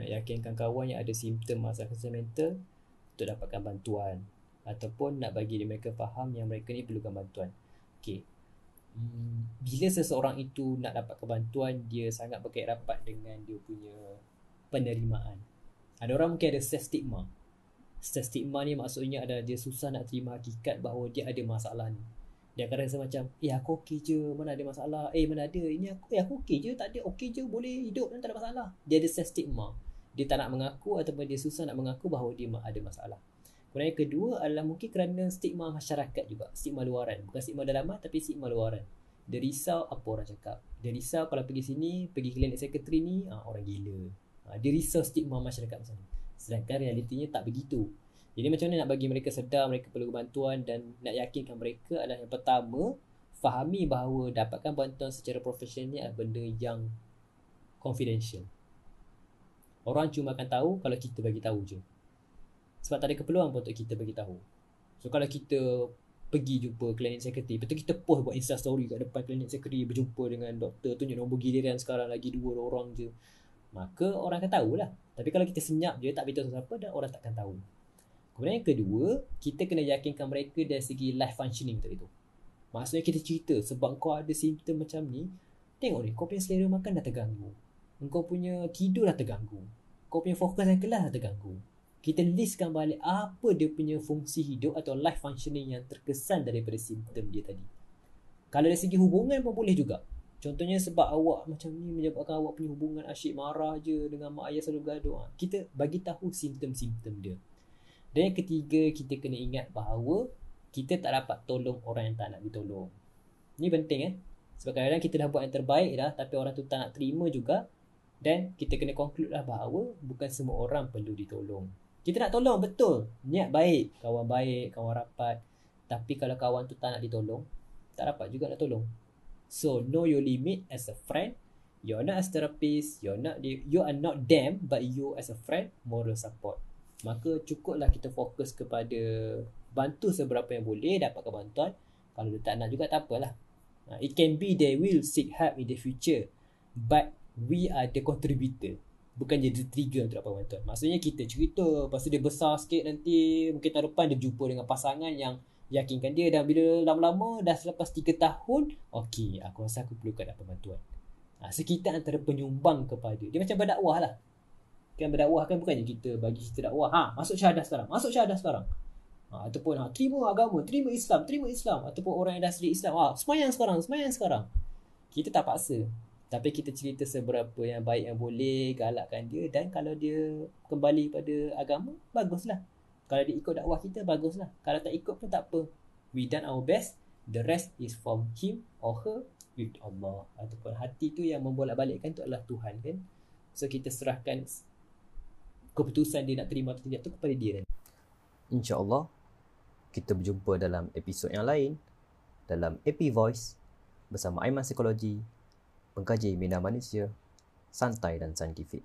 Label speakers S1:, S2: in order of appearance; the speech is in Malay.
S1: yakinkan kawan yang ada simptom masalah kesihatan mental untuk dapatkan bantuan ataupun nak bagi mereka faham yang mereka ni perlukan bantuan. Okey. Hmm, bila seseorang itu nak dapat bantuan dia sangat berkait rapat dengan dia punya penerimaan. Ada orang mungkin ada self stigma. Self stigma ni maksudnya adalah dia susah nak terima hakikat bahawa dia ada masalah ni. Dia akan rasa macam, eh aku okey je, mana ada masalah. Eh mana ada, ini aku, eh aku okey je, tak ada, okey je, boleh hidup tak ada masalah. Dia ada self stigma. Dia tak nak mengaku ataupun dia susah nak mengaku bahawa dia ada masalah. Kemudian yang kedua adalah mungkin kerana stigma masyarakat juga. Stigma luaran. Bukan stigma dalaman tapi stigma luaran. Dia risau apa orang cakap. Dia risau kalau pergi sini, pergi klinik sekretari ni, ha, orang gila. Ha, dia risau stigma masyarakat macam ni. Sedangkan realitinya tak begitu. Jadi macam mana nak bagi mereka sedar mereka perlu bantuan dan nak yakinkan mereka adalah yang pertama fahami bahawa dapatkan bantuan secara profesional ni adalah benda yang confidential. Orang cuma akan tahu kalau kita bagi tahu je. Sebab tak ada keperluan pun untuk kita bagi tahu. So kalau kita pergi jumpa klinik sekretari, betul kita post buat Insta story kat depan klinik sekretari berjumpa dengan doktor tunjuk nombor giliran sekarang lagi dua orang je. Maka orang akan tahulah. Tapi kalau kita senyap je tak beritahu siapa dan orang takkan tahu. Kemudian yang kedua, kita kena yakinkan mereka dari segi life functioning tadi tu. Maksudnya kita cerita sebab kau ada simptom macam ni, tengok ni, kau punya selera makan dah terganggu. Kau punya tidur dah terganggu. Kau punya fokus dalam kelas dah terganggu. Kita listkan balik apa dia punya fungsi hidup atau life functioning yang terkesan daripada simptom dia tadi. Kalau dari segi hubungan pun boleh juga. Contohnya sebab awak macam ni menyebabkan awak punya hubungan asyik marah je dengan mak ayah selalu gaduh. Ha, kita bagi tahu simptom-simptom dia. Dan yang ketiga, kita kena ingat bahawa kita tak dapat tolong orang yang tak nak ditolong. Ini penting eh. Sebab kadang-kadang kita dah buat yang terbaik dah tapi orang tu tak nak terima juga dan kita kena conclude lah bahawa bukan semua orang perlu ditolong. Kita nak tolong betul. Niat baik, kawan baik, kawan rapat. Tapi kalau kawan tu tak nak ditolong, tak dapat juga nak tolong. So, know your limit as a friend. You're not as therapist, you're not you are not them but you as a friend moral support maka cukuplah kita fokus kepada bantu seberapa yang boleh dapatkan bantuan. Kalau dia tak nak juga tak apalah. Uh, it can be they will seek help in the future but we are the contributor. Bukan jadi trigger untuk dapat bantuan. Maksudnya kita cerita lepas tu dia besar sikit nanti mungkin tahun depan dia jumpa dengan pasangan yang yakinkan dia dan bila lama-lama dah selepas 3 tahun okey aku rasa aku perlukan dapat bantuan. Ha, sekitar antara penyumbang kepada dia macam berdakwah lah kan berdakwah kan bukannya kita bagi kita dakwah. Ha masuk syahadah sekarang masuk syahadah sekarang. Ha, ataupun ha, terima agama terima Islam terima Islam ataupun orang yang dah sedia Islam. Ha semayang sekarang semayang sekarang. Kita tak paksa. Tapi kita cerita seberapa yang baik yang boleh galakkan dia dan kalau dia kembali pada agama baguslah. Kalau dia ikut dakwah kita baguslah. Kalau tak ikut pun tak apa. We done our best. The rest is from him or her with Allah. Ataupun hati tu yang membolak-balikkan tu adalah Tuhan kan? So kita serahkan keputusan dia nak terima atau tidak tu kepada dia kan.
S2: InsyaAllah kita berjumpa dalam episod yang lain dalam Epi Voice bersama Aiman Psikologi, pengkaji minda manusia, santai dan saintifik.